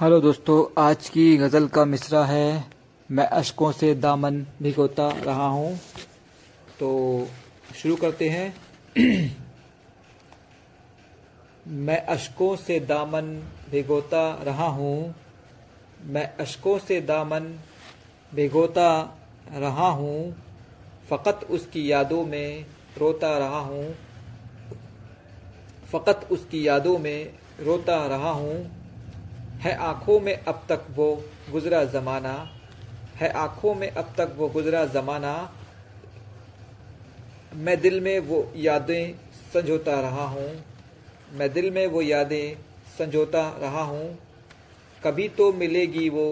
Hello दोस्तों, आज की गज़ल का मिसरा है। मैं अशकों से दामन भिगोता रहा हूँ। तो शुरू करते हैं। मैं अशकों से दामन भिगोता रहा हूँ। मैं अशकों से दामन भिगोता रहा हूँ। फ़कत उसकी यादों में रोता रहा हूँ। फ़कत उसकी यादों में रोता रहा हूँ। है आँखों में अब तक वो गुजरा ज़माना, है आँखों में अब तक वो गुजरा ज़माना। मैं दिल में वो यादें संजोता रहा हूँ, मैं दिल में वो यादें संजोता रहा हूँ। कभी तो मिलेगी वो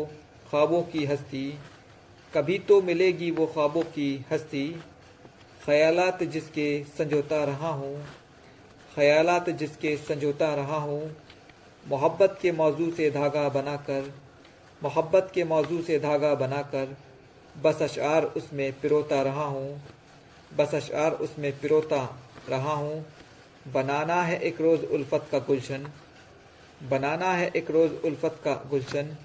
ख्वाबों की हस्ती, कभी तो मिलेगी वो ख्वाबों की हस्ती। ख्यालात जिसके संजोता रहा हूँ, ख्यालात जिसके संजोता रहा हूँ मोहब्बत के मौजू से धागा बनाकर, मोहब्बत के मौजू से धागा बनाकर, बस अशार उसमें पिरोता रहा हूँ, बस अशार उसमें पिरोता रहा हूँ। बनाना है एक रोज़ उल्फत का गुलशन, बनाना है एक रोज़ उल्फत का गुलशन।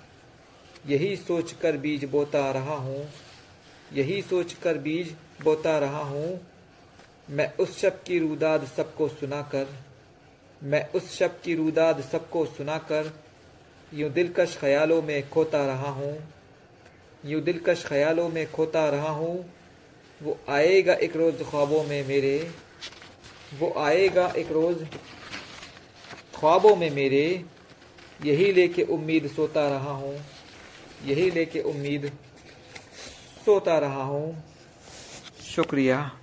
यही सोच कर बीज बोता रहा हूँ, यही सोच कर बीज बोता रहा हूँ। मैं उस शब की रूदाद सबको सुनाकर मैं उस शब की रूदाद सबको सुनाकर यूँ दिलकश ख्यालों में खोता रहा हूँ। यूँ दिलकश ख्यालों में खोता रहा हूँ। वो आएगा एक रोज़ ख्वाबों में मेरे। वो आएगा एक रोज़ ख्वाबों में मेरे। यही लेके उम्मीद सोता रहा हूँ। यही लेके उम्मीद सोता रहा हूँ। शुक्रिया।